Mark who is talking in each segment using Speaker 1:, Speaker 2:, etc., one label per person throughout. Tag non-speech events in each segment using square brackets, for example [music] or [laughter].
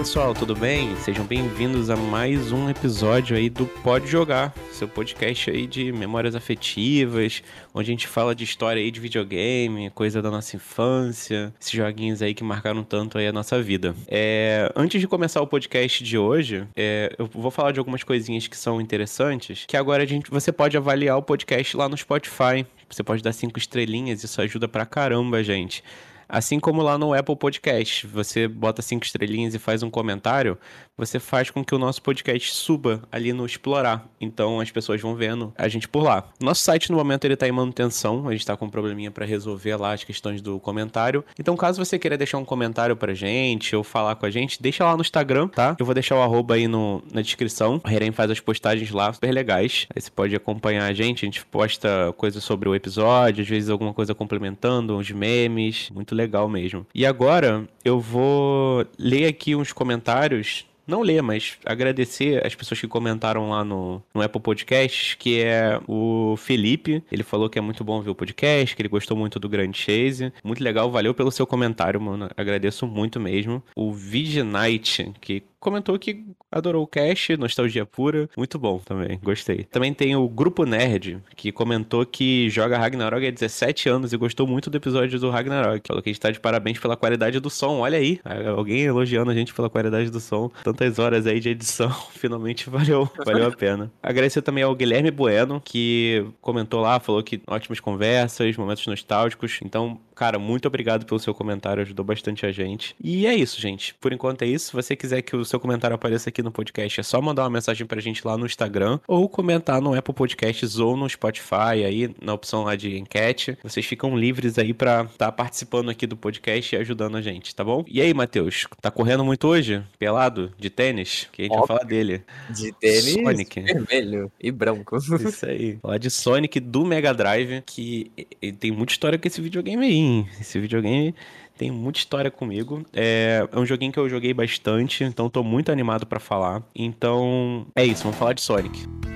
Speaker 1: pessoal, tudo bem? Sejam bem-vindos a mais um episódio aí do Pode Jogar, seu podcast aí de memórias afetivas, onde a gente fala de história aí de videogame, coisa da nossa infância, esses joguinhos aí que marcaram tanto aí a nossa vida. É, antes de começar o podcast de hoje, é, eu vou falar de algumas coisinhas que são interessantes, que agora a gente, você pode avaliar o podcast lá no Spotify. Você pode dar cinco estrelinhas, isso ajuda pra caramba, gente. Assim como lá no Apple Podcast, você bota cinco estrelinhas e faz um comentário, você faz com que o nosso podcast suba ali no explorar. Então as pessoas vão vendo a gente por lá. Nosso site no momento ele tá em manutenção, a gente tá com um probleminha para resolver lá as questões do comentário. Então caso você queira deixar um comentário pra gente ou falar com a gente, deixa lá no Instagram, tá? Eu vou deixar o arroba aí no, na descrição. A Heren faz as postagens lá super legais. Aí você pode acompanhar a gente, a gente posta coisas sobre o episódio, às vezes alguma coisa complementando, uns memes, muito legal mesmo. E agora eu vou ler aqui uns comentários não ler, mas agradecer as pessoas que comentaram lá no, no Apple Podcasts, que é o Felipe. Ele falou que é muito bom ver o podcast, que ele gostou muito do Grand Chase. Muito legal, valeu pelo seu comentário, mano. Agradeço muito mesmo. O Viginite, que comentou que adorou o cast, nostalgia pura. Muito bom também, gostei. Também tem o Grupo Nerd, que comentou que joga Ragnarok há 17 anos e gostou muito do episódio do Ragnarok. Falou que a gente tá de parabéns pela qualidade do som. Olha aí, alguém elogiando a gente pela qualidade do som. Tantas horas aí de edição, [laughs] finalmente valeu, valeu a pena. Agradecer também ao Guilherme Bueno, que comentou lá, falou que ótimas conversas, momentos nostálgicos. Então, cara, muito obrigado pelo seu comentário, ajudou bastante a gente. E é isso, gente. Por enquanto é isso. Se você quiser que o seu comentário apareça aqui no podcast, é só mandar uma mensagem pra gente lá no Instagram ou comentar no Apple Podcasts ou no Spotify aí, na opção lá de enquete. Vocês ficam livres aí pra estar tá participando aqui do podcast e ajudando a gente, tá bom? E aí, Matheus, tá correndo muito hoje? Pelado? De tênis? Que a gente Óbvio. vai falar dele.
Speaker 2: De tênis Sonic. vermelho e branco. [laughs]
Speaker 1: Isso aí. Falar de Sonic do Mega Drive, que tem muita história com esse videogame aí, hein? Esse videogame tem muita história comigo. É, é um joguinho que eu joguei bastante, então tô muito animado para falar. Então, é isso, vamos falar de Sonic.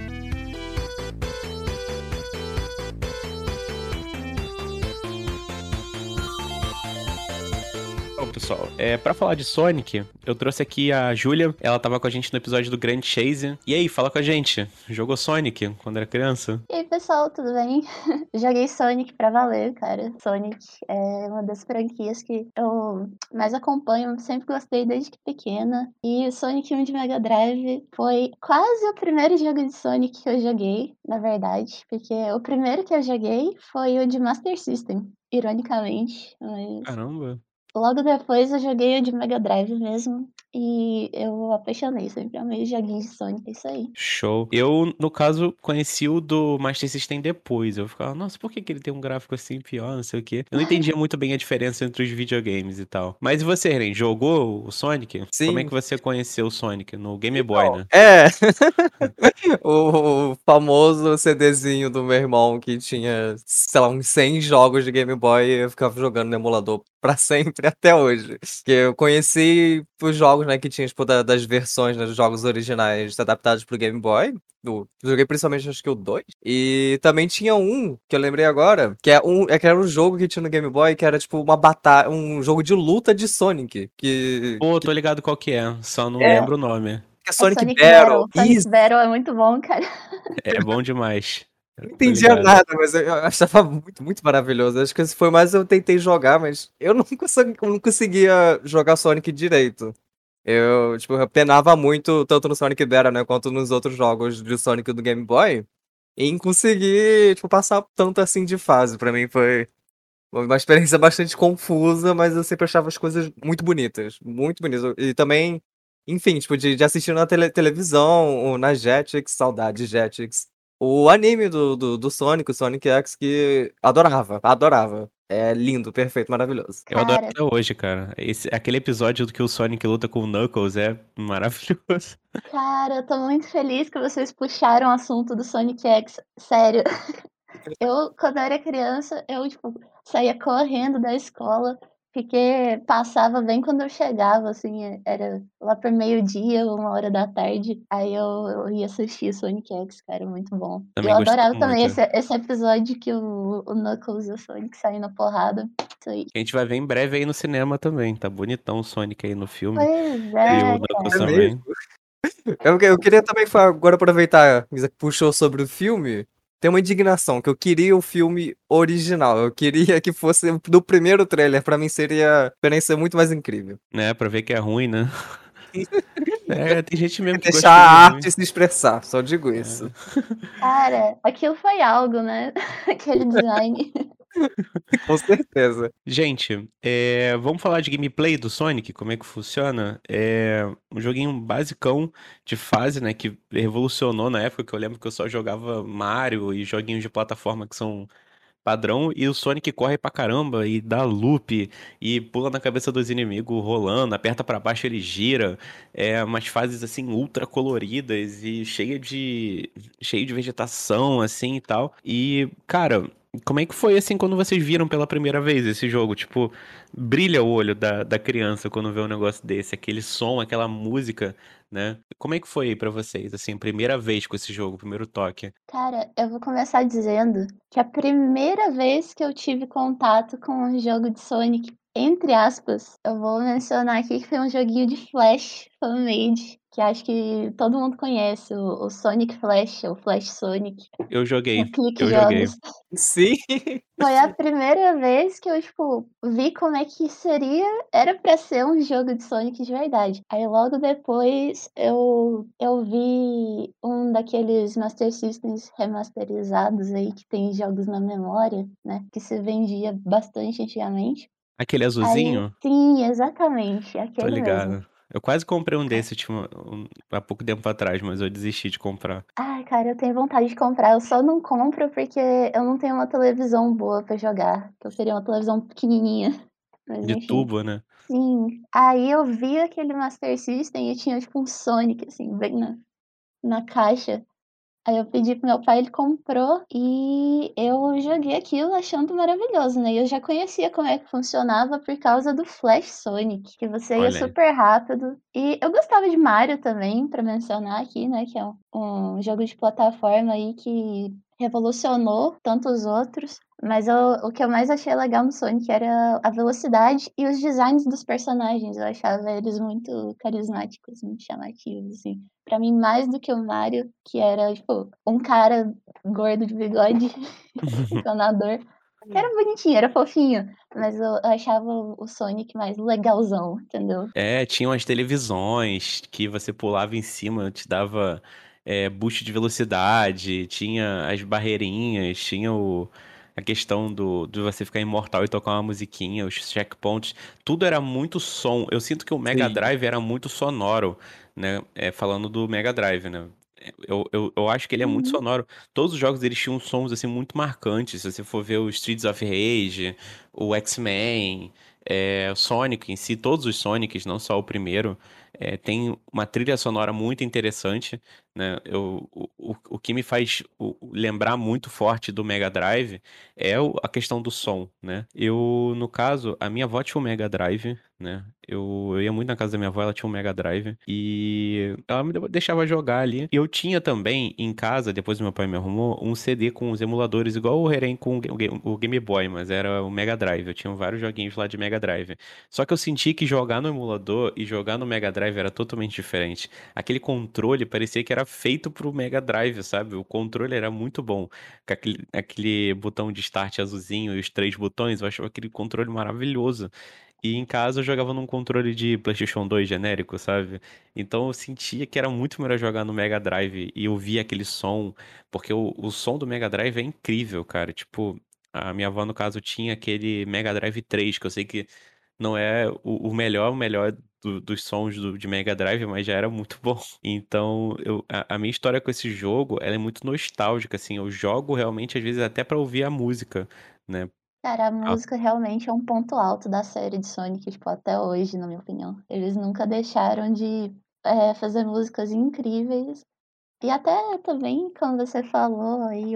Speaker 1: Pessoal. É, para falar de Sonic, eu trouxe aqui a Júlia. Ela tava com a gente no episódio do Grand Chase. E aí, fala com a gente. Jogou Sonic quando era criança?
Speaker 3: E aí, pessoal, tudo bem? [laughs] Joguei Sonic pra valer, cara. Sonic é uma das franquias que eu mais acompanho. Sempre gostei desde pequena. E Sonic 1 de Mega Drive foi quase o primeiro jogo de Sonic que eu joguei, na verdade. Porque o primeiro que eu joguei foi o de Master System ironicamente. Mas...
Speaker 1: Caramba.
Speaker 3: Logo depois eu joguei o de Mega Drive mesmo. E eu apaixonei, sempre amei joguinhos de Sonic, é isso aí.
Speaker 1: Show. Eu, no caso, conheci o do Master System depois. Eu ficava, nossa, por que, que ele tem um gráfico assim pior, não sei o quê. Eu não entendia muito bem a diferença entre os videogames e tal. Mas e você, Ren, jogou o Sonic? Sim. Como é que você conheceu o Sonic? No Game Boy, né?
Speaker 2: É. [laughs] o famoso CDzinho do meu irmão que tinha, sei lá, uns 100 jogos de Game Boy e eu ficava jogando no emulador pra sempre até hoje. Que eu conheci os jogos, né, que tinha, tipo, da, das versões, né, dos jogos originais adaptados pro Game Boy. Do, joguei principalmente, acho que o 2. E também tinha um, que eu lembrei agora, que, é um, é que era um jogo que tinha no Game Boy, que era, tipo, uma batalha, um jogo de luta de Sonic. Que,
Speaker 1: Pô, tô ligado qual que é, só não é. lembro o nome.
Speaker 3: Que é Sonic, Sonic Battle. Battle. Sonic Battle é muito bom, cara.
Speaker 1: É bom demais.
Speaker 2: Não entendia nada, mas eu achava muito, muito maravilhoso. Acho que esse foi mais eu tentei jogar, mas eu não, [laughs] consegui, não conseguia jogar Sonic direito. Eu, tipo, eu penava muito, tanto no Sonic Battle, né, quanto nos outros jogos de Sonic do Game Boy, em conseguir, tipo, passar tanto assim de fase. Pra mim foi uma experiência bastante confusa, mas eu sempre achava as coisas muito bonitas. Muito bonitas. E também, enfim, tipo, de, de assistir na tele, televisão, ou na Jetix, saudade Jetix. O anime do, do, do Sonic, o Sonic X, que adorava, adorava. É lindo, perfeito, maravilhoso.
Speaker 1: Eu adoro até hoje, cara. Esse, aquele episódio do que o Sonic luta com o Knuckles é maravilhoso.
Speaker 3: Cara, eu tô muito feliz que vocês puxaram o assunto do Sonic X. Sério. [laughs] Eu, quando eu era criança, eu, tipo, saía correndo da escola porque passava bem quando eu chegava, assim, era lá por meio-dia, uma hora da tarde. Aí eu, eu ia assistir Sonic X, cara, muito bom. Também eu adorava também esse, esse, episódio que o, o Knuckles e o Sonic saem na porrada. Isso aí.
Speaker 1: A gente vai ver em breve aí no cinema também. Tá bonitão o Sonic aí no filme.
Speaker 3: Pois
Speaker 1: E
Speaker 3: é,
Speaker 1: o Knuckles.
Speaker 2: É
Speaker 1: também. [laughs]
Speaker 2: Eu, eu queria também fa- agora aproveitar puxou sobre o filme. Tem uma indignação que eu queria o filme original. Eu queria que fosse do primeiro trailer. Pra mim seria a experiência muito mais incrível.
Speaker 1: Né, pra ver que é ruim, né? [laughs] é, tem gente mesmo que
Speaker 2: Deixar
Speaker 1: gosta
Speaker 2: a arte se expressar. Só digo isso.
Speaker 3: Cara, aquilo foi algo, né? [laughs] Aquele design. [laughs]
Speaker 2: Com certeza.
Speaker 1: Gente, é, vamos falar de gameplay do Sonic, como é que funciona? É um joguinho basicão de fase, né, que revolucionou na época, que eu lembro que eu só jogava Mario e joguinhos de plataforma que são padrão, e o Sonic corre pra caramba e dá loop e pula na cabeça dos inimigos rolando, aperta pra baixo ele gira, é umas fases assim ultra coloridas e cheia de cheio de vegetação assim e tal. E, cara, como é que foi assim quando vocês viram pela primeira vez esse jogo? Tipo, brilha o olho da, da criança quando vê um negócio desse, aquele som, aquela música, né? Como é que foi pra vocês, assim, primeira vez com esse jogo, primeiro toque?
Speaker 3: Cara, eu vou começar dizendo que a primeira vez que eu tive contato com um jogo de Sonic, entre aspas, eu vou mencionar aqui que foi um joguinho de Flash fan-made, que acho que todo mundo conhece, o, o Sonic Flash, ou Flash Sonic,
Speaker 1: Eu joguei,
Speaker 3: o
Speaker 1: eu joguei.
Speaker 3: Jogos.
Speaker 2: Sim.
Speaker 3: Foi a primeira vez que eu, tipo, vi como é que seria, era pra ser um jogo de Sonic de verdade. Aí logo depois eu, eu vi um daqueles Master Systems remasterizados aí, que tem jogos na memória, né? Que se vendia bastante antigamente.
Speaker 1: Aquele
Speaker 3: Aí,
Speaker 1: azulzinho?
Speaker 3: sim, exatamente,
Speaker 1: Tô
Speaker 3: aquele mesmo.
Speaker 1: ligado. Eu quase comprei um desse tipo, um- há pouco tempo atrás, mas eu desisti de comprar.
Speaker 3: Ai, cara, eu tenho vontade de comprar. Eu só não compro porque eu não tenho uma televisão boa pra jogar. Eu queria uma televisão pequenininha. [laughs] Mas
Speaker 1: De
Speaker 3: enfim.
Speaker 1: tubo, né?
Speaker 3: Sim. Aí eu vi aquele Master System e tinha tipo um Sonic, assim, bem na, na caixa. Aí eu pedi pro meu pai, ele comprou e eu joguei aquilo achando maravilhoso, né? E eu já conhecia como é que funcionava por causa do Flash Sonic, que você ia
Speaker 1: Olha aí.
Speaker 3: super rápido. E eu gostava de Mario também, pra mencionar aqui, né? Que é um, um jogo de plataforma aí que revolucionou tantos outros. Mas eu- o que eu mais achei legal no Sonic era a velocidade e os designs dos personagens. Eu achava eles muito carismáticos, muito chamativos, assim. Pra mim, mais do que o Mario, que era, tipo, um cara gordo de bigode, [laughs] [laughs] encanador. Que era bonitinho, era fofinho. Mas eu eu achava o Sonic mais legalzão, entendeu?
Speaker 1: É, tinha umas televisões que você pulava em cima, te dava é, boost de velocidade, tinha as barreirinhas, tinha o, a questão do, de você ficar imortal e tocar uma musiquinha, os checkpoints, tudo era muito som. Eu sinto que o Mega
Speaker 2: Sim.
Speaker 1: Drive era muito sonoro, né? É, falando do Mega Drive, né? Eu, eu, eu acho que ele é muito
Speaker 3: Uhum.
Speaker 1: sonoro. Todos os jogos eles tinham sons assim muito marcantes. Se você for ver o Streets of Rage, o X-Men, é, o Sonic em si, todos os Sonics, não só o primeiro, é, tem uma trilha sonora muito interessante, né? Eu, o, o, o que me faz lembrar muito forte do Mega Drive é a questão do som, né? Eu, no caso, a minha avó tinha um Mega Drive, né? Eu, eu ia muito na casa da minha avó, ela tinha um Mega Drive e ela me deixava jogar ali. E eu tinha também em casa, depois meu pai me arrumou, um CD com os emuladores, igual o Heren com o Game Boy, mas era o Mega Drive. Eu tinha vários joguinhos lá de Mega Drive. Só que eu senti que jogar no emulador e jogar no Mega Drive era totalmente diferente. Aquele controle parecia que era feito pro Mega Drive, sabe? O controle era muito bom. Com aquele, aquele botão de start azulzinho e os três botões, eu achava aquele controle maravilhoso. E em casa eu jogava num controle de PlayStation 2 genérico, sabe? Então eu sentia que era muito melhor jogar no Mega Drive e ouvir aquele som, porque o, o som do Mega Drive é incrível, cara. Tipo, a minha avó, no caso, tinha aquele Mega Drive 3, que eu sei que não é o, o melhor, o melhor do- dos sons do- de Mega Drive, mas já era muito [laughs] bom. Então, eu, a, a minha história com esse jogo, ela é muito nostálgica, assim. Eu jogo realmente, às vezes, até pra ouvir a música, né?
Speaker 3: Cara, a
Speaker 1: Ah.
Speaker 3: música realmente é um ponto alto da série de Sonic, tipo, até hoje, na minha opinião. Eles nunca deixaram de é, fazer músicas incríveis. E até também, quando você falou aí,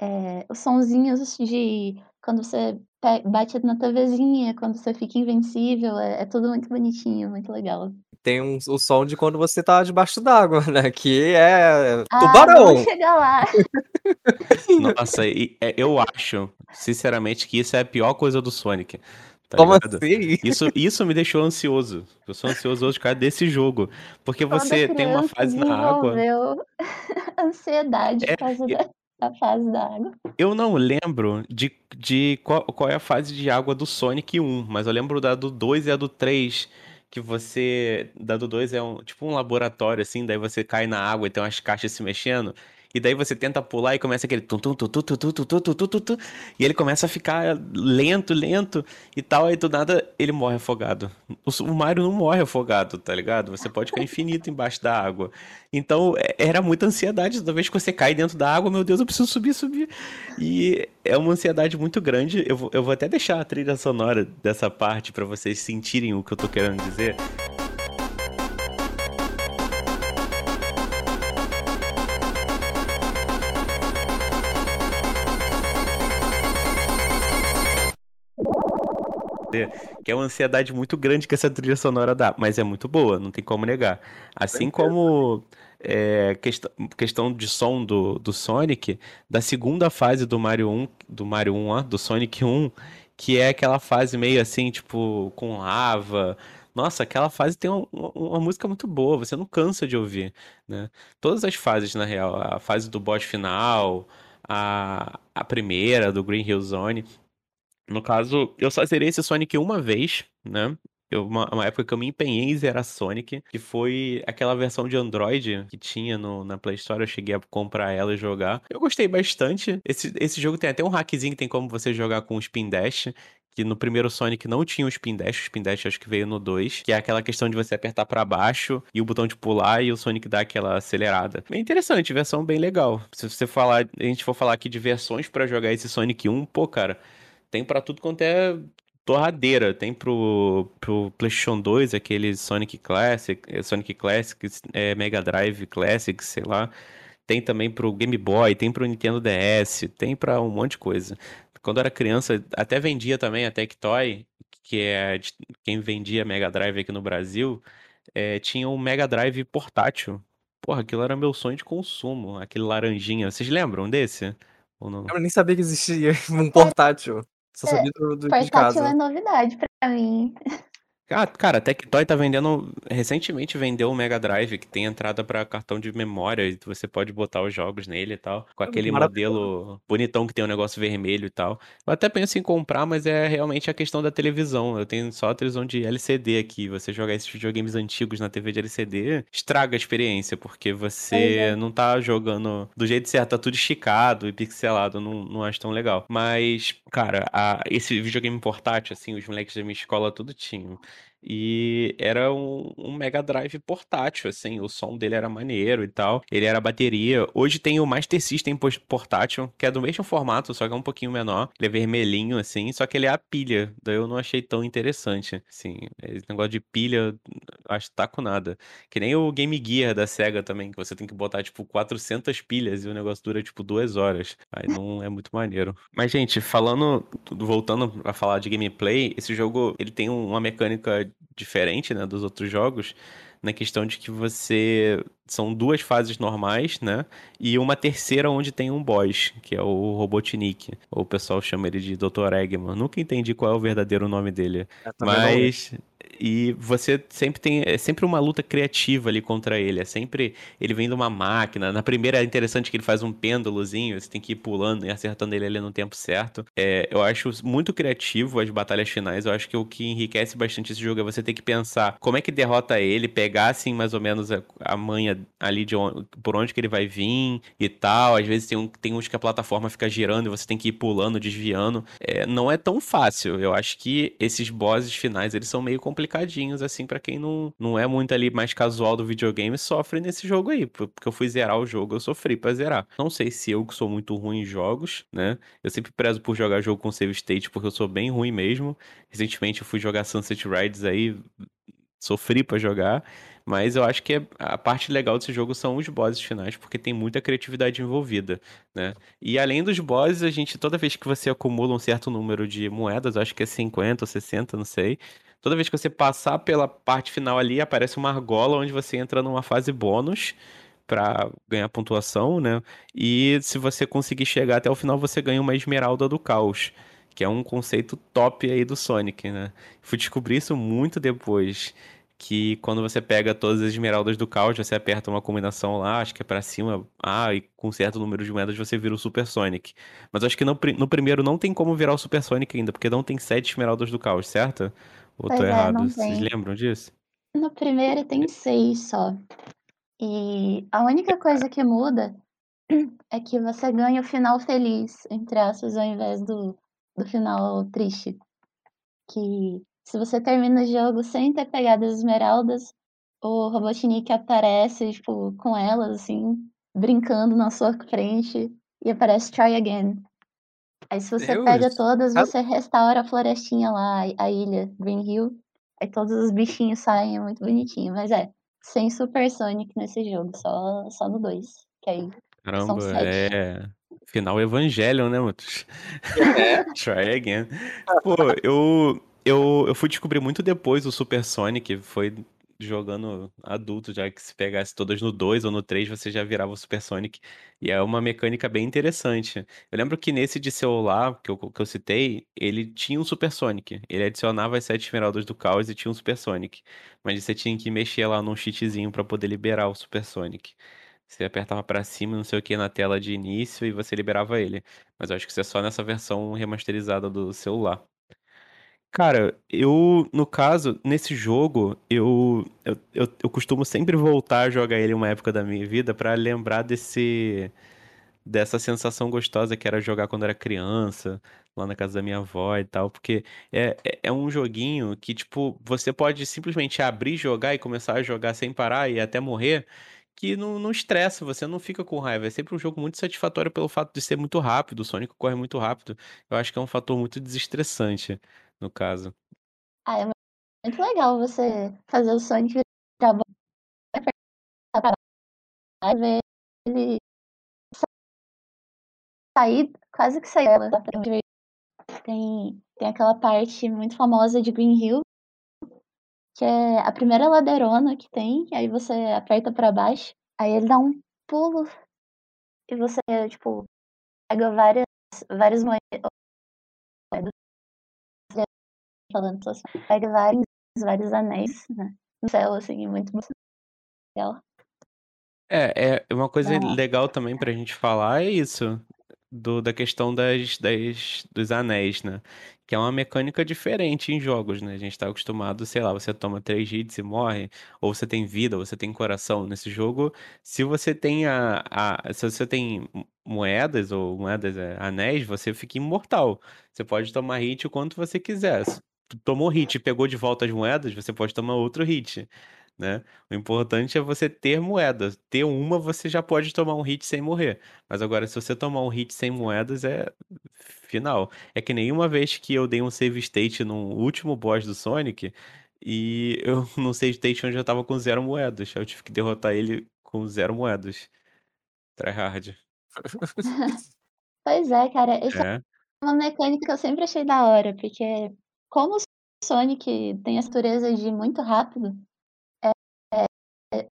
Speaker 3: é, os sonzinhos de quando você bate na TVzinha, quando você fica invencível, é, é tudo muito bonitinho, muito legal.
Speaker 2: Tem um, o som de quando você tá debaixo d'água, [laughs] né? Que é
Speaker 3: Ah,
Speaker 2: tubarão.
Speaker 3: vamos chegar lá. [laughs]
Speaker 1: Nossa, e- é, eu acho, sinceramente, que isso é a pior coisa do Sonic. Tá
Speaker 2: Como
Speaker 1: ligado?
Speaker 2: assim?
Speaker 1: Isso, isso me deixou ansioso. Eu sou ansioso hoje por causa desse jogo. Porque
Speaker 3: Toda
Speaker 1: você tem uma fase na água. [laughs]
Speaker 3: ansiedade
Speaker 1: É,
Speaker 3: por causa da, da fase da água.
Speaker 1: Eu não lembro de, de qual, qual é a fase de água do Sonic 1, mas eu lembro da do 2 e a do 3. Que você. Da do 2 é um, tipo um laboratório, assim, daí você cai na água e tem umas caixas se mexendo. E daí você tenta pular e começa aquele tum tum tum tum tum tum tum tum tum tum e ele começa a ficar lento, lento e tal, aí do nada ele morre afogado. O, Mario não morre afogado, tá ligado? Você pode ficar infinito embaixo da água. Então é- era muita ansiedade toda vez que você cai dentro da água, meu Deus, eu preciso subir, subir. E é uma ansiedade muito grande. Eu vou, eu vou até deixar a trilha sonora dessa parte pra vocês sentirem o que eu tô querendo dizer. Que é uma ansiedade muito grande que essa trilha sonora dá, mas é muito boa, não tem como negar. Assim como é, questão, questão de som do, do Sonic, da segunda fase do Mario 1, do Mario 1, ó, do Sonic 1, que é aquela fase meio assim, tipo, com lava. Nossa, aquela fase tem uma, uma- uma música muito boa, você não cansa de ouvir, né? Todas as fases, na real, a fase do boss final, a, a primeira, do Green Hill Zone. No caso, eu só zerei esse Sonic uma vez, né? Eu, uma, uma época que eu me empenhei em zerar Sonic, que foi aquela versão de Android que tinha no, na Play Store, eu cheguei a comprar ela e jogar. Eu gostei bastante. Esse, esse jogo tem até um hackzinho que tem como você jogar com o Spin Dash. Que no primeiro Sonic não tinha o Spin Dash, o Spin Dash acho que veio no 2, que é aquela questão de você apertar pra baixo e o botão de pular e o Sonic dá aquela acelerada. Bem interessante, versão bem legal. Se você falar, a gente for falar aqui de versões pra jogar esse Sonic 1, pô, cara, tem pra tudo quanto é torradeira. Tem pro, pro PlayStation 2, aquele Sonic Classic, eh, Sonic Classics, é, Mega Drive Classic, sei lá. Tem também pro Game Boy, tem pro Nintendo DS, tem pra um monte de coisa. Quando eu era criança, até vendia também a Tectoy, que é de- quem vendia Mega Drive aqui no Brasil, eh, tinha um Mega Drive portátil. Porra, aquilo era meu sonho de consumo, aquele laranjinha. Vocês lembram desse? Ou não?
Speaker 2: Eu nem sabia que existia [laughs] um portátil. Só
Speaker 3: É,
Speaker 2: sabia do, do de casa.
Speaker 3: é novidade pra mim.
Speaker 1: Ah, cara, a Tectoy tá vendendo. Recentemente vendeu o Mega Drive, que tem entrada pra cartão de memória, e você pode botar os jogos nele e tal. Com aquele
Speaker 2: Maravilhoso.
Speaker 1: modelo bonitão que tem um negócio vermelho e tal. Eu até penso em comprar, mas é realmente a questão da televisão. Eu tenho só a televisão de LCD aqui. Você jogar esses videogames antigos na TV de LCD, estraga a experiência, porque você
Speaker 3: é.
Speaker 1: não tá jogando do jeito certo, tá tudo esticado e pixelado, não, não acho tão legal. Mas, cara, a- esse videogame portátil, assim, os moleques da minha escola tudo tinham. E era um, um Mega Drive portátil, assim, o som dele era maneiro e tal. Ele era bateria. Hoje tem o Master System portátil, que é do mesmo formato, só que é um pouquinho menor. Ele é vermelhinho, assim, só que ele é a pilha. Daí eu não achei tão interessante, assim. Esse negócio de pilha, acho que tá com nada. Que nem o Game Gear da SEGA também, que você tem que botar, tipo, 400 pilhas e o negócio dura, tipo, duas horas. Aí não é muito maneiro. Mas, gente, falando, voltando a falar de gameplay, esse jogo, ele tem um- uma mecânica diferente, né, dos outros jogos, na questão de que você... São duas fases normais, né? E uma terceira onde tem um boss, que é o Robotnik. Ou o pessoal chama ele de Dr. Eggman. Nunca entendi qual é o verdadeiro nome dele.
Speaker 2: Não-
Speaker 1: Mas e você sempre tem é sempre uma luta criativa ali contra ele, é sempre ele vem de uma máquina. Na primeira é interessante que ele faz um pêndulozinho, você tem que ir pulando e acertando ele ali no tempo certo. É, eu acho muito criativo as batalhas finais. Eu acho que o que enriquece bastante esse jogo é você ter que pensar como é que derrota ele, pegar assim mais ou menos a, a manha ali de on- por onde que ele vai vir e tal. Às vezes tem, um, tem uns que a plataforma fica girando e você tem que ir pulando, desviando. É, não é tão fácil. Eu acho que esses bosses finais, eles são meio complicadinhos, assim, pra quem não, não é muito ali mais casual do videogame, sofre nesse jogo aí. por- Porque eu fui zerar o jogo, eu sofri pra zerar. Não sei se eu que sou muito ruim em jogos, né? Eu sempre prezo por jogar jogo com save state, porque eu sou bem ruim mesmo. Recentemente eu fui jogar Sunset Riders aí, sofri pra jogar. Mas eu acho que a parte legal desse jogo são os bosses finais, porque tem muita criatividade envolvida, né? E além dos bosses, a gente, toda vez que você acumula um certo número de moedas, acho que é 50 ou 60, não sei. Toda vez que você passar pela parte final ali, aparece uma argola onde você entra numa fase bônus para ganhar pontuação, né? E se você conseguir chegar até o final, você ganha uma esmeralda do caos, que é um conceito top aí do Sonic, né? Fui descobrir isso muito depois, que quando você pega todas as esmeraldas do caos, você aperta uma combinação lá, acho que é para cima, ah, e com certo número de moedas você vira o Super Sonic. Mas acho que no, no primeiro não tem como virar o Super Sonic ainda, porque não tem sete esmeraldas do caos, certo? Ou
Speaker 3: Pois
Speaker 1: tô
Speaker 3: é,
Speaker 1: errado? Vocês lembram disso?
Speaker 3: No primeiro tem seis só. E a única coisa que muda é que você ganha o final feliz, entre aspas, ao invés do, do final triste. Que se você termina o jogo sem ter pegado as esmeraldas, o Robotnik aparece, tipo, com elas, assim, brincando na sua frente e aparece Try Again. Aí se você pega
Speaker 2: Deus.
Speaker 3: todas,
Speaker 2: Ah.
Speaker 3: você restaura a florestinha lá, a- ilha, Green Hill. Aí todos os bichinhos saem, é muito bonitinho. Mas é, sem Super Sonic nesse jogo, só, só no 2. Que aí
Speaker 1: Caramba,
Speaker 3: sete.
Speaker 1: é. Final Evangelion, né, Mutus?
Speaker 2: É. [laughs]
Speaker 1: Try again. Pô, eu, eu, eu fui descobrir muito depois o Super Sonic, foi jogando adulto, já que se pegasse todas no 2 ou no 3, você já virava o Super Sonic. E é uma mecânica bem interessante. Eu lembro que nesse de celular que eu, que eu citei, ele tinha um Super Sonic. Ele adicionava as sete esmeraldas do caos e tinha um Super Sonic. Mas você tinha que mexer lá num cheatzinho pra poder liberar o Super Sonic. Você apertava pra cima, não sei o que, na tela de início e você liberava ele. Mas eu acho que isso é só nessa versão remasterizada do celular. Cara, eu, no caso, nesse jogo, eu, eu, eu, eu costumo sempre voltar a jogar ele uma época da minha vida pra lembrar desse, dessa sensação gostosa que era jogar quando era criança, lá na casa da minha avó e tal, porque é, é, é um joguinho que, tipo, você pode simplesmente abrir, jogar e começar a jogar sem parar e até morrer, que não, não estressa, você não fica com raiva. É sempre um jogo muito satisfatório pelo fato de ser muito rápido, o Sonic corre muito rápido. Eu acho que é um fator muito desestressante, no caso.
Speaker 3: Ah, é muito legal você fazer o Sonic virar e ver ele sair, quase que sair dela. Tem, tem aquela parte muito famosa de Green Hill, que é a primeira ladeirona que tem, e aí você aperta pra baixo, aí ele dá um pulo e você, tipo, pega várias, várias moedas. Falando assim, pega vários, vários anéis, né? No céu, assim, muito legal.
Speaker 1: É, é uma coisa
Speaker 3: Ah.
Speaker 1: legal também pra gente falar é isso, do, da questão das, das, dos anéis, né? Que é uma mecânica diferente em jogos, né? A gente tá acostumado, sei lá, você toma três hits e morre, ou você tem vida, ou você tem coração. Nesse jogo, se você tem a, a se você tem moedas ou moedas, é, anéis, você fica imortal. Você pode tomar hit o quanto você quiser. Tomou hit e pegou de volta as moedas, você pode tomar outro hit, né? O importante é você ter moedas. Ter uma, você já pode tomar um hit sem morrer. Mas agora, se você tomar um hit sem moedas, é final. É que nenhuma vez que eu dei um save state no último boss do Sonic, e eu [laughs] no save state onde eu tava com zero moedas. Eu tive que derrotar ele com zero moedas. Tryhard. [laughs]
Speaker 3: Pois é, cara, essa
Speaker 1: É.
Speaker 3: é uma mecânica que eu sempre achei da hora, porque como o Sonic tem a natureza de ir muito rápido, é, é,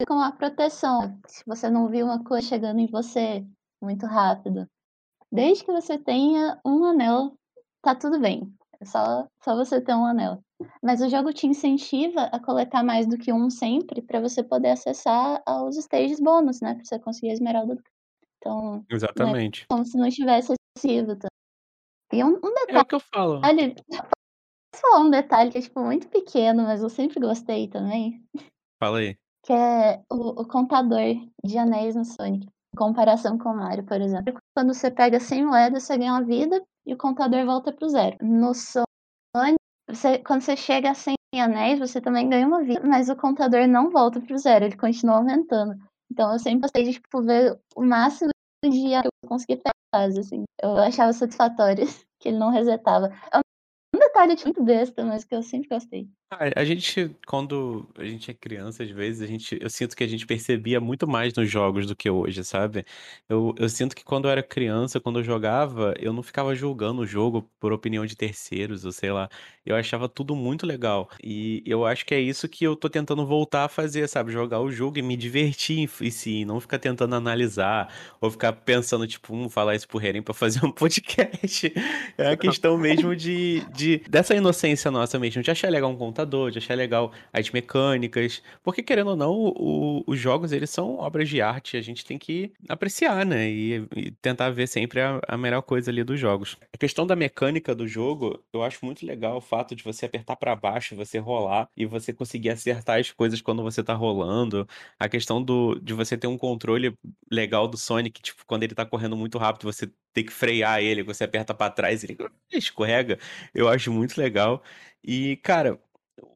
Speaker 3: fica uma proteção. Se você não viu uma coisa chegando em você muito rápido, desde que você tenha um anel, tá tudo bem. É só, só você ter um anel. Mas o jogo te incentiva a coletar mais do que um sempre, pra você poder acessar aos stages bônus, né? Pra você conseguir a esmeralda. Então,
Speaker 1: Exatamente.
Speaker 3: como se não tivesse excessivo. E um, um
Speaker 1: É o que eu falo.
Speaker 3: detalhe. Posso falar um detalhe que é tipo, muito pequeno, mas eu sempre gostei também?
Speaker 1: Fala aí.
Speaker 3: Que é o, o contador de anéis no Sonic. Em comparação com o Mario, por exemplo. Quando você pega 100 moedas, você ganha uma vida e o contador volta pro zero. No Sonic, você, quando você chega a 100 anéis, você também ganha uma vida, mas o contador não volta pro zero, ele continua aumentando. Então eu sempre gostei de tipo, ver o máximo de que eu conseguia pegar, assim. Eu achava satisfatório [laughs] que ele não resetava. É um fatality muito besta, mas que eu sempre gostei.
Speaker 1: Ah, a gente, quando a gente é criança, às vezes, a gente, eu sinto que a gente percebia muito mais nos jogos do que hoje, sabe? Eu, eu sinto que quando eu era criança, quando eu jogava, eu não ficava julgando o jogo por opinião de terceiros, ou sei lá. Eu achava tudo muito legal. E eu acho que é isso que eu tô tentando voltar a fazer, sabe? Jogar o jogo e me divertir em em si, não ficar tentando analisar, ou ficar pensando, tipo, um, falar isso pro Heren pra fazer um [laughs] podcast. É a questão mesmo de, de dessa inocência nossa mesmo, de achar legal um computador, de achar legal as mecânicas, porque querendo ou não, o- os jogos eles são obras de arte, a gente tem que apreciar, né? E, e tentar ver sempre a, a melhor coisa ali dos jogos. A questão da mecânica do jogo, eu acho muito legal o fato de você apertar pra baixo, você rolar e você conseguir acertar as coisas quando você tá rolando. A questão do, de você ter um controle legal do Sonic, tipo, quando ele tá correndo muito rápido, você tem que frear ele, você aperta pra trás, ele escorrega. Eu acho muito legal. E, cara,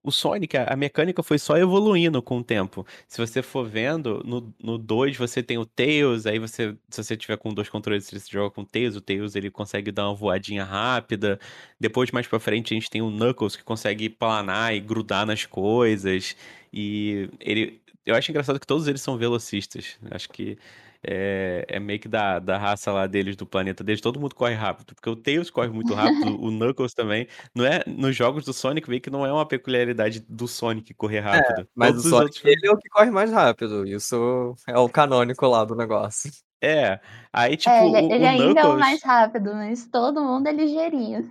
Speaker 1: o Sonic, a mecânica foi só evoluindo com o tempo. Se você for vendo, no, no 2 você tem o Tails, aí você, se você tiver com dois controles, você joga com o Tails, o Tails ele consegue dar uma voadinha rápida. Depois, mais pra frente, a gente tem o Knuckles que consegue planar e grudar nas coisas. E ele. Eu acho engraçado que todos eles são velocistas. Acho que é, é meio que da, da raça lá deles, do planeta deles, todo mundo corre rápido. Porque o Tails corre muito rápido, [laughs] o Knuckles também. Não é, nos jogos do Sonic, meio que não é uma peculiaridade do Sonic correr rápido.
Speaker 2: Mas
Speaker 1: Todos
Speaker 2: o Sonic,
Speaker 1: outros.
Speaker 2: ele é o que corre mais rápido. Isso é o canônico lá do negócio.
Speaker 1: É. Aí, tipo,
Speaker 3: é, ele,
Speaker 1: o,
Speaker 3: ele
Speaker 1: o
Speaker 3: ainda é o
Speaker 1: Knuckles.
Speaker 3: mais rápido, mas todo mundo é ligeirinho.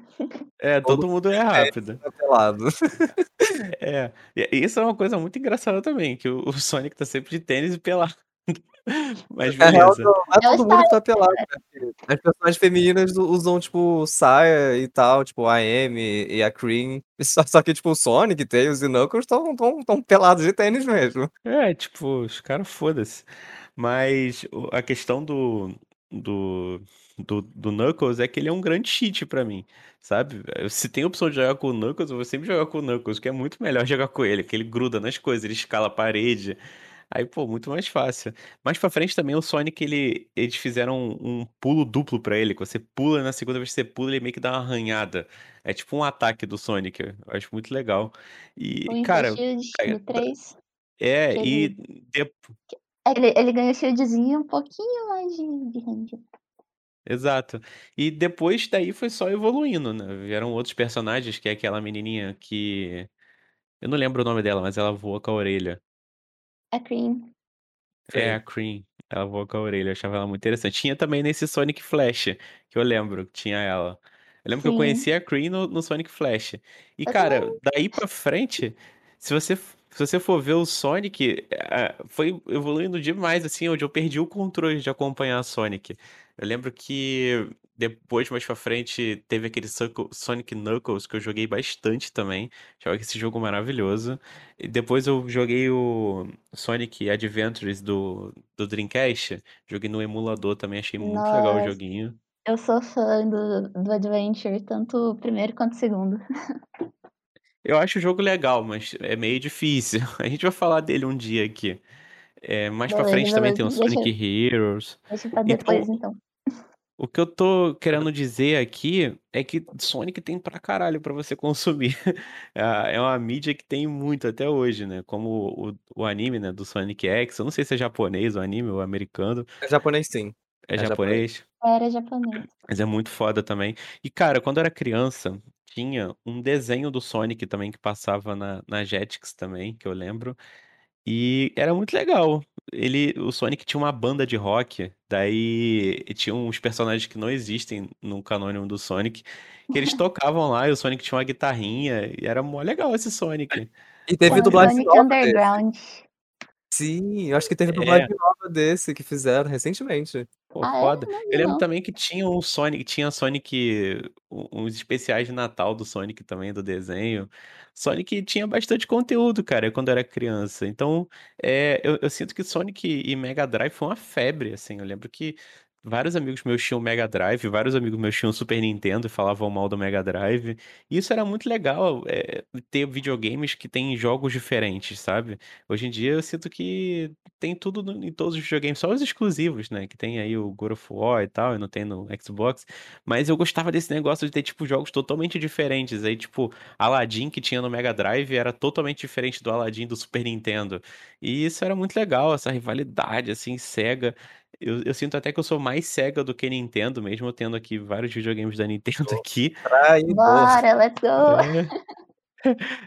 Speaker 1: É, todo mundo é rápido. [laughs]
Speaker 2: Pelado.
Speaker 1: É. E isso é uma coisa muito engraçada também, que o, o Sonic tá sempre de tênis e pelado. [laughs] Mas
Speaker 2: real,
Speaker 1: beleza.
Speaker 2: não é
Speaker 3: É
Speaker 2: todo mundo que tá pelado, né? As personagens femininas usam, tipo, saia e tal, tipo, a Amy e a Cream. [laughs] Só, só que, tipo, o Sonic, Tails e Knuckles estão tão, tão pelados de tênis mesmo.
Speaker 1: É, tipo, os caras foda-se. Mas a questão do, do, do, do Knuckles é que ele é um grande cheat pra mim, sabe? Se tem a opção de jogar com o Knuckles, eu vou sempre jogar com o Knuckles, que é muito melhor [laughs] jogar com ele, que ele gruda nas coisas, ele escala a parede. Aí, pô, muito mais fácil. Mais pra frente também o Sonic, ele, eles fizeram um, um pulo duplo pra ele, que você pula, na segunda vez que você pula, ele meio que dá uma arranhada. É tipo um ataque do Sonic, eu acho muito legal. E,
Speaker 3: O
Speaker 1: cara,
Speaker 3: Shield
Speaker 1: é,
Speaker 3: do 3.
Speaker 1: é, e
Speaker 3: ele-
Speaker 1: de-
Speaker 3: Ele, ele ganha o shieldzinho um pouquinho mais de, de range.
Speaker 1: Exato. E depois daí foi só evoluindo, né? Vieram outros personagens, que é aquela menininha que. Eu não lembro o nome dela, mas ela voa com a orelha.
Speaker 3: A Cream.
Speaker 1: É a Cream. Ela voa com a orelha, eu achava ela muito interessante. Tinha também nesse Sonic Flash, que eu lembro que tinha ela. Eu lembro que eu
Speaker 3: Sim.
Speaker 1: conheci a Cream no, no Sonic Flash. E,
Speaker 3: Eu
Speaker 1: cara, daí pra frente, se você, se você for ver o Sonic, eh, foi evoluindo demais, assim, onde eu perdi o controle de acompanhar a Sonic. Eu lembro que depois, mais pra frente, teve aquele Sonic Knuckles que eu joguei bastante também. Joguei esse jogo maravilhoso. E depois eu joguei o Sonic Adventures do, do Dreamcast. Joguei no emulador também, achei muito legal o joguinho.
Speaker 3: Eu sou fã do, do Adventure, tanto o primeiro quanto o segundo.
Speaker 1: Eu acho o jogo legal, mas é meio difícil. [laughs] A gente vai falar dele um dia aqui. É, mais pra
Speaker 3: Beleza,
Speaker 1: frente também tem o
Speaker 3: beleza.
Speaker 1: Sonic Heroes.
Speaker 3: Deixa pra
Speaker 1: Então,
Speaker 3: depois, então.
Speaker 1: O que eu tô querendo dizer aqui é que Sonic tem pra caralho pra você [laughs] consumir. É uma mídia que tem muito até hoje, né? Como o, o anime, né, do Sonic X. Eu não sei se é japonês o anime ou americano.
Speaker 2: É japonês, sim.
Speaker 1: É,
Speaker 2: É
Speaker 1: japonês,
Speaker 3: Era japonês.
Speaker 1: mas é muito foda também. E, cara, quando eu era criança, tinha um desenho do Sonic também que passava na, na Jetix também, que eu lembro. E era muito legal. Ele, o Sonic tinha uma banda de rock, daí tinha uns personagens que não existem no canônico do Sonic, que eles [laughs] tocavam lá e o Sonic tinha uma guitarrinha, e era mó legal esse Sonic.
Speaker 2: E teve
Speaker 3: Sonic
Speaker 2: dublagem nova desse.
Speaker 3: Underground.
Speaker 2: Sim, eu acho que teve
Speaker 1: É.
Speaker 2: dublagem nova desse que fizeram recentemente.
Speaker 1: Pô,
Speaker 3: Ah, é?
Speaker 1: foda.
Speaker 3: Não vi,
Speaker 1: Eu lembro
Speaker 3: não.
Speaker 1: também que tinha um Sonic, tinha Sonic, uns especiais de Natal do Sonic também, do desenho. Sonic tinha bastante conteúdo, cara, quando eu era criança. Então, é, eu, eu sinto que Sonic e Mega Drive foi uma febre, assim. Eu lembro que vários amigos meus tinham Mega Drive, vários amigos meus tinham Super Nintendo e falavam mal do Mega Drive. E isso era muito legal, é, ter videogames que têm jogos diferentes, sabe? Hoje em dia eu sinto que tem tudo no- em todos os videogames, só os exclusivos, né? Que tem aí o God of War e tal, e não tem no Xbox. Mas eu gostava desse negócio de ter, tipo, jogos totalmente diferentes. Aí, tipo, Aladdin que tinha no Mega Drive era totalmente diferente do Aladdin do Super Nintendo. E isso era muito legal, essa rivalidade, assim, Sega. Eu, eu sinto até que eu sou mais Sega do que Nintendo, mesmo eu tendo aqui vários videogames da Nintendo [laughs] aqui.
Speaker 2: Traidor.
Speaker 3: Bora, let's go!
Speaker 1: É. [laughs]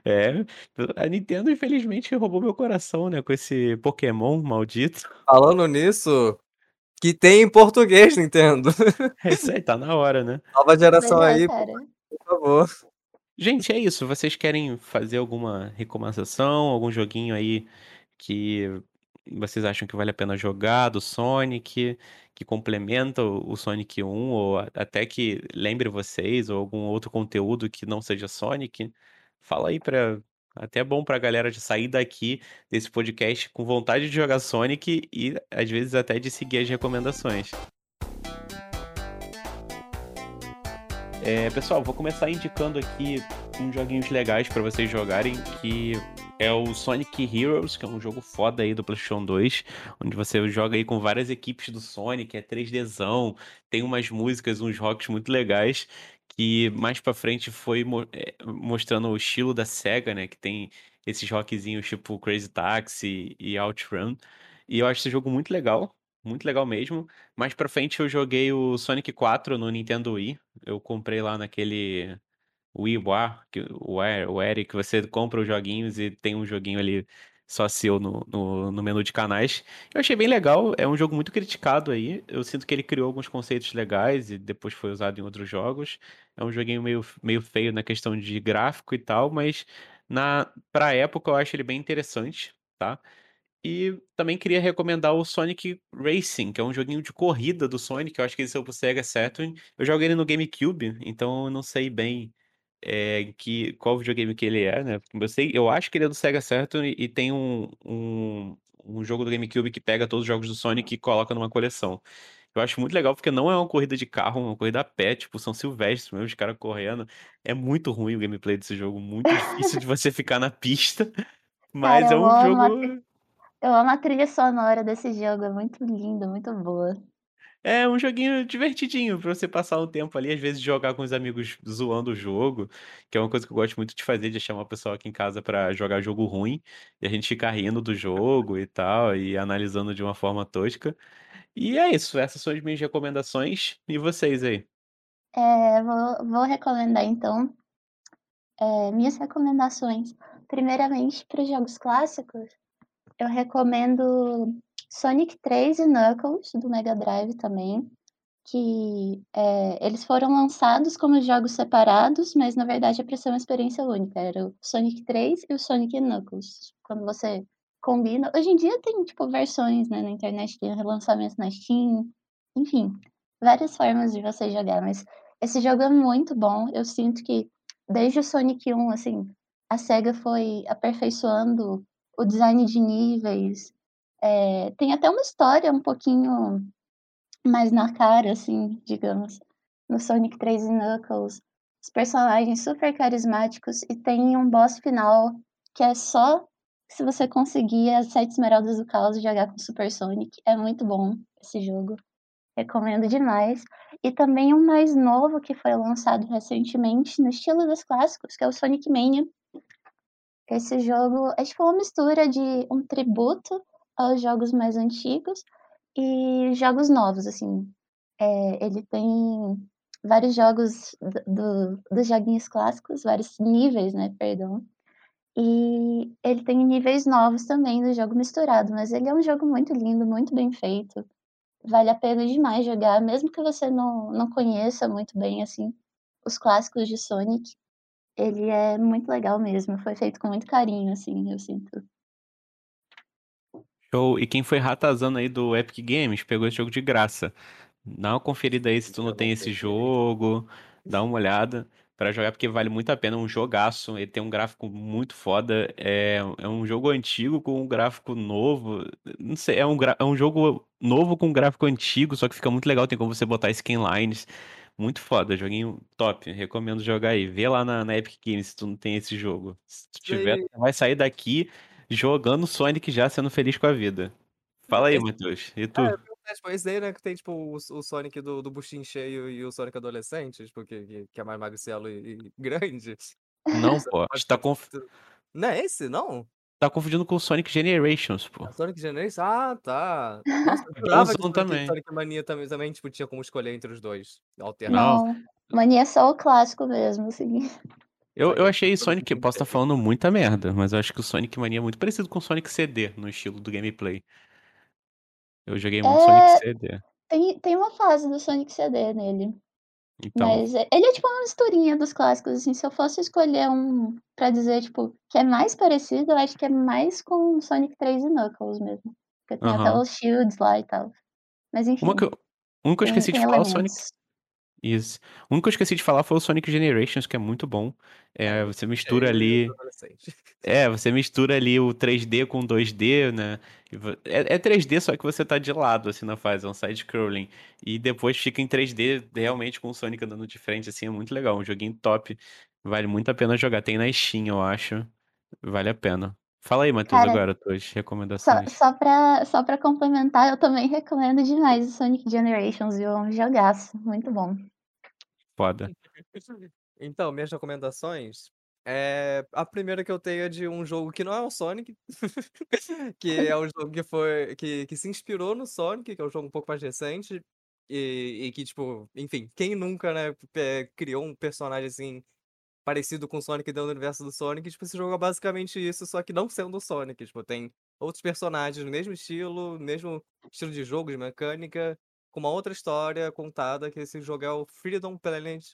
Speaker 1: É, a Nintendo infelizmente roubou meu coração, né, com esse Pokémon maldito.
Speaker 2: Falando nisso, que tem em português, Nintendo. [laughs]
Speaker 1: É isso aí, tá na hora, né?
Speaker 2: Nova geração
Speaker 3: Pois é,
Speaker 2: aí,
Speaker 3: cara.
Speaker 2: por favor.
Speaker 1: Gente, é isso. Vocês querem fazer alguma recomendação, algum joguinho aí que vocês acham que vale a pena jogar do Sonic, que complementa o Sonic 1, ou até que lembre vocês, ou algum outro conteúdo que não seja Sonic? Fala aí pra. Até é bom pra galera de sair daqui desse podcast com vontade de jogar Sonic e às vezes até de seguir as recomendações. É, pessoal, vou começar indicando aqui uns joguinhos legais pra vocês jogarem, que é o Sonic Heroes, que é um jogo foda aí do PlayStation 2, onde você joga aí com várias equipes do Sonic, é 3Dzão, tem umas músicas, uns rocks muito legais, que mais pra frente foi é, mostrando o estilo da SEGA, né, que tem esses rockzinhos tipo Crazy Taxi e OutRun, e eu acho esse jogo muito legal, muito legal mesmo. Mais pra frente eu joguei o Sonic 4 no Nintendo Wii, eu comprei lá naquele O Air, o Air, que você compra os joguinhos e tem um joguinho ali só seu no, no, no menu de canais. Eu achei bem legal, é um jogo muito criticado aí. Eu sinto que ele criou alguns conceitos legais e depois foi usado em outros jogos. É um joguinho meio, meio feio na questão de gráfico e tal, mas na, pra época eu acho ele bem interessante, tá? E também queria recomendar o Sonic Racing, que é um joguinho de corrida do Sonic. Eu acho que ele saiu pro Sega Saturn. Eu joguei ele no GameCube, então eu não sei bem é, que, qual videogame que ele é, né? Eu sei, eu acho que ele é do Sega Saturn e tem um, um, um jogo do GameCube que pega todos os jogos do Sonic e coloca numa coleção. Eu acho muito legal porque não é uma corrida de carro, é uma corrida a pé, tipo São Silvestre mesmo, os caras correndo. É muito ruim o gameplay desse jogo, muito difícil de você [laughs] ficar na pista. [laughs] Mas
Speaker 3: Cara,
Speaker 1: é um
Speaker 3: amo a
Speaker 1: jogo.
Speaker 3: Eu amo a trilha sonora desse jogo, é muito linda, muito boa.
Speaker 1: É um joguinho divertidinho pra você passar um tempo ali, às vezes jogar com os amigos zoando o jogo, que é uma coisa que eu gosto muito de fazer, de chamar o pessoal aqui em casa pra jogar jogo ruim, e a gente ficar rindo do jogo e tal, e analisando de uma forma tosca. E é isso, essas são as minhas recomendações. E vocês aí?
Speaker 3: É, vou, vou recomendar então é, minhas recomendações. Primeiramente, para os jogos clássicos, eu recomendo Sonic 3 e Knuckles do Mega Drive também. Que é, eles foram lançados como jogos separados, mas na verdade é para ser uma experiência única. Era o Sonic 3 e o Sonic Knuckles. Quando você combina. Hoje em dia tem tipo versões né, na internet, tem relançamentos na Steam, enfim, várias formas de você jogar, mas esse jogo é muito bom. Eu sinto que desde o Sonic 1, assim, a SEGA foi aperfeiçoando o design de níveis. É, tem até uma história um pouquinho mais na cara, assim, digamos, no Sonic 3 e Knuckles. Os personagens super carismáticos e tem um boss final que é só se você conseguir as sete esmeraldas do caos jogar com Super Sonic. É muito bom esse jogo. Recomendo demais. E também um mais novo que foi lançado recentemente, no estilo dos clássicos, que é o Sonic Mania. Esse jogo é tipo uma mistura de um tributo aos jogos mais antigos e jogos novos, assim. É, ele tem vários jogos do, do, dos joguinhos clássicos, vários níveis, né, perdão. E ele tem níveis novos também do jogo misturado, mas ele é um jogo muito lindo, muito bem feito. Vale a pena demais jogar, mesmo que você não, não conheça muito bem, assim, os clássicos de Sonic. Ele é muito legal mesmo, foi feito com muito carinho, assim, eu sinto.
Speaker 1: Show. E quem foi ratazando aí do Epic Games pegou esse jogo de graça. Dá uma conferida aí se tu não tem esse jogo, dá uma olhada. para jogar, porque vale muito a pena. É um jogaço, ele tem um gráfico muito foda. É, é um jogo antigo com um gráfico novo. Não sei, é um, é um jogo novo com um gráfico antigo, só que fica muito legal. Tem como você botar skinlines. Muito foda, joguinho top. Recomendo jogar aí. Vê lá na, na Epic Games se tu não tem esse jogo. Se tu tiver, vai sair daqui jogando Sonic já sendo feliz com a vida. Fala aí, Matheus. E tu?
Speaker 2: É, tipo, esse daí, né, que tem, tipo, o, o Sonic do, do buchinho cheio e o Sonic adolescente, tipo, que, que é mais magricelo e, e [laughs] grande.
Speaker 1: Não, pô. Tá conf...
Speaker 2: Não é esse, não?
Speaker 1: Tá confundindo com o Sonic Generations, pô.
Speaker 2: A Sonic Generations? Ah, tá. Nossa, eu [laughs] jurava que Sonic, também. Sonic Mania também, também, tipo, tinha como escolher entre os dois. Alternar.
Speaker 3: Não, Mania é só o clássico mesmo, assim.
Speaker 1: Eu, eu achei Sonic, posso estar tá falando muita merda, mas eu acho que o Sonic Mania é muito parecido com o Sonic CD no estilo do gameplay. Eu joguei muito é... Sonic CD.
Speaker 3: Tem, tem uma fase do Sonic CD nele. Então. Mas é, ele é tipo uma misturinha dos clássicos, assim. Se eu fosse escolher um pra dizer, tipo, que é mais parecido, eu acho que é mais com Sonic 3 e Knuckles mesmo. Porque tem até os shields lá e tal. Mas enfim.
Speaker 1: Uma que eu, uma que eu esqueci de falar, o Sonic. Isso. O único que eu esqueci de falar foi o Sonic Generations, que é muito bom. É, você mistura ali. [laughs] É, você mistura ali o 3D com 2D, né? É, é 3D, só que você tá de lado, assim, na fase, é um side-scrolling. E depois fica em 3D, realmente, com o Sonic andando de frente, assim, é muito legal. Um joguinho top. Vale muito a pena jogar. Tem na Steam, eu acho. Vale a pena. Fala aí, Matheus, Cara, agora, tuas recomendações.
Speaker 3: Só, só, pra, só pra complementar, eu também recomendo demais o Sonic Generations, viu? Um jogaço, muito bom.
Speaker 1: Foda. [laughs]
Speaker 2: Então, minhas recomendações. É, a primeira que eu tenho é de um jogo que não é o Sonic, [laughs] que é um jogo que foi que, que se inspirou no Sonic, que é um jogo um pouco mais recente, e, e que, tipo, enfim, quem nunca, né, criou um personagem assim parecido com o Sonic dentro do universo do Sonic, tipo, esse jogo é basicamente isso, só que não sendo o Sonic, tipo, tem outros personagens no mesmo estilo, mesmo estilo de jogo, de mecânica, com uma outra história contada, que esse jogo é o Freedom Planet.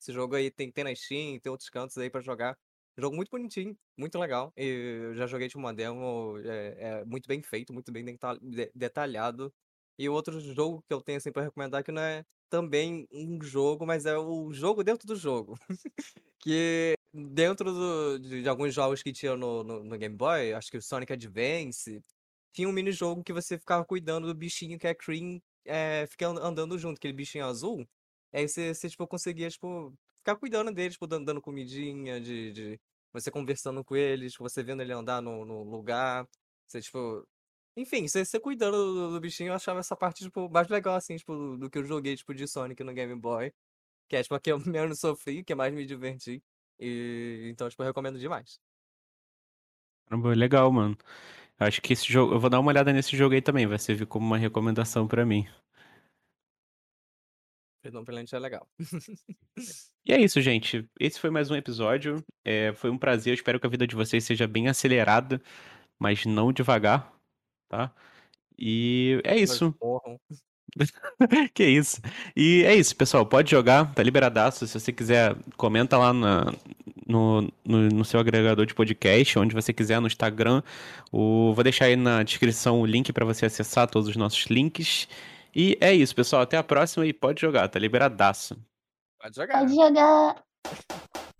Speaker 2: Esse jogo aí tem, tem na Steam, tem outros cantos aí para jogar. Jogo muito bonitinho, muito legal. E eu já joguei de uma demo, é, é muito bem feito, muito bem detalhado. E outro jogo que eu tenho assim para recomendar que não é também um jogo, mas é o jogo dentro do jogo. [laughs] que dentro do, de, de, alguns jogos que tinha no, no, no, Game Boy, acho que o Sonic Advance, tinha um mini jogo que você ficava cuidando do bichinho que é Cream é, fica andando junto, aquele bichinho azul. Aí você, você tipo, conseguia, tipo, ficar cuidando dele, tipo, dando, dando comidinha, de, de você conversando com eles, tipo, você vendo ele andar no, no lugar. Você, tipo. Enfim, você, você cuidando do, do, bichinho, eu achava essa parte, tipo, mais legal, assim, tipo, do, do, que eu joguei, tipo, de Sonic no Game Boy. Que é, tipo, a que eu [laughs] menos sofri, que mais me diverti. E então, tipo, eu recomendo demais.
Speaker 1: Caramba, legal, mano. Acho que esse jogo. Eu vou dar uma olhada nesse jogo aí também, vai servir como uma recomendação para mim.
Speaker 2: Perdão pela é legal. [laughs]
Speaker 1: e é isso, gente. Esse foi mais um episódio. É, foi um prazer. Eu espero que a vida de vocês seja bem acelerada, mas não devagar, tá? E é isso. [laughs] que isso. E é isso, pessoal. Pode jogar, tá liberadaço. Se você quiser, comenta lá na, no, no, no, seu agregador de podcast, onde você quiser, no Instagram. O, vou deixar aí na descrição o link para você acessar todos os nossos links. E é isso, pessoal. Até a próxima e pode jogar, tá liberadaço.
Speaker 2: Pode jogar.
Speaker 3: Pode jogar.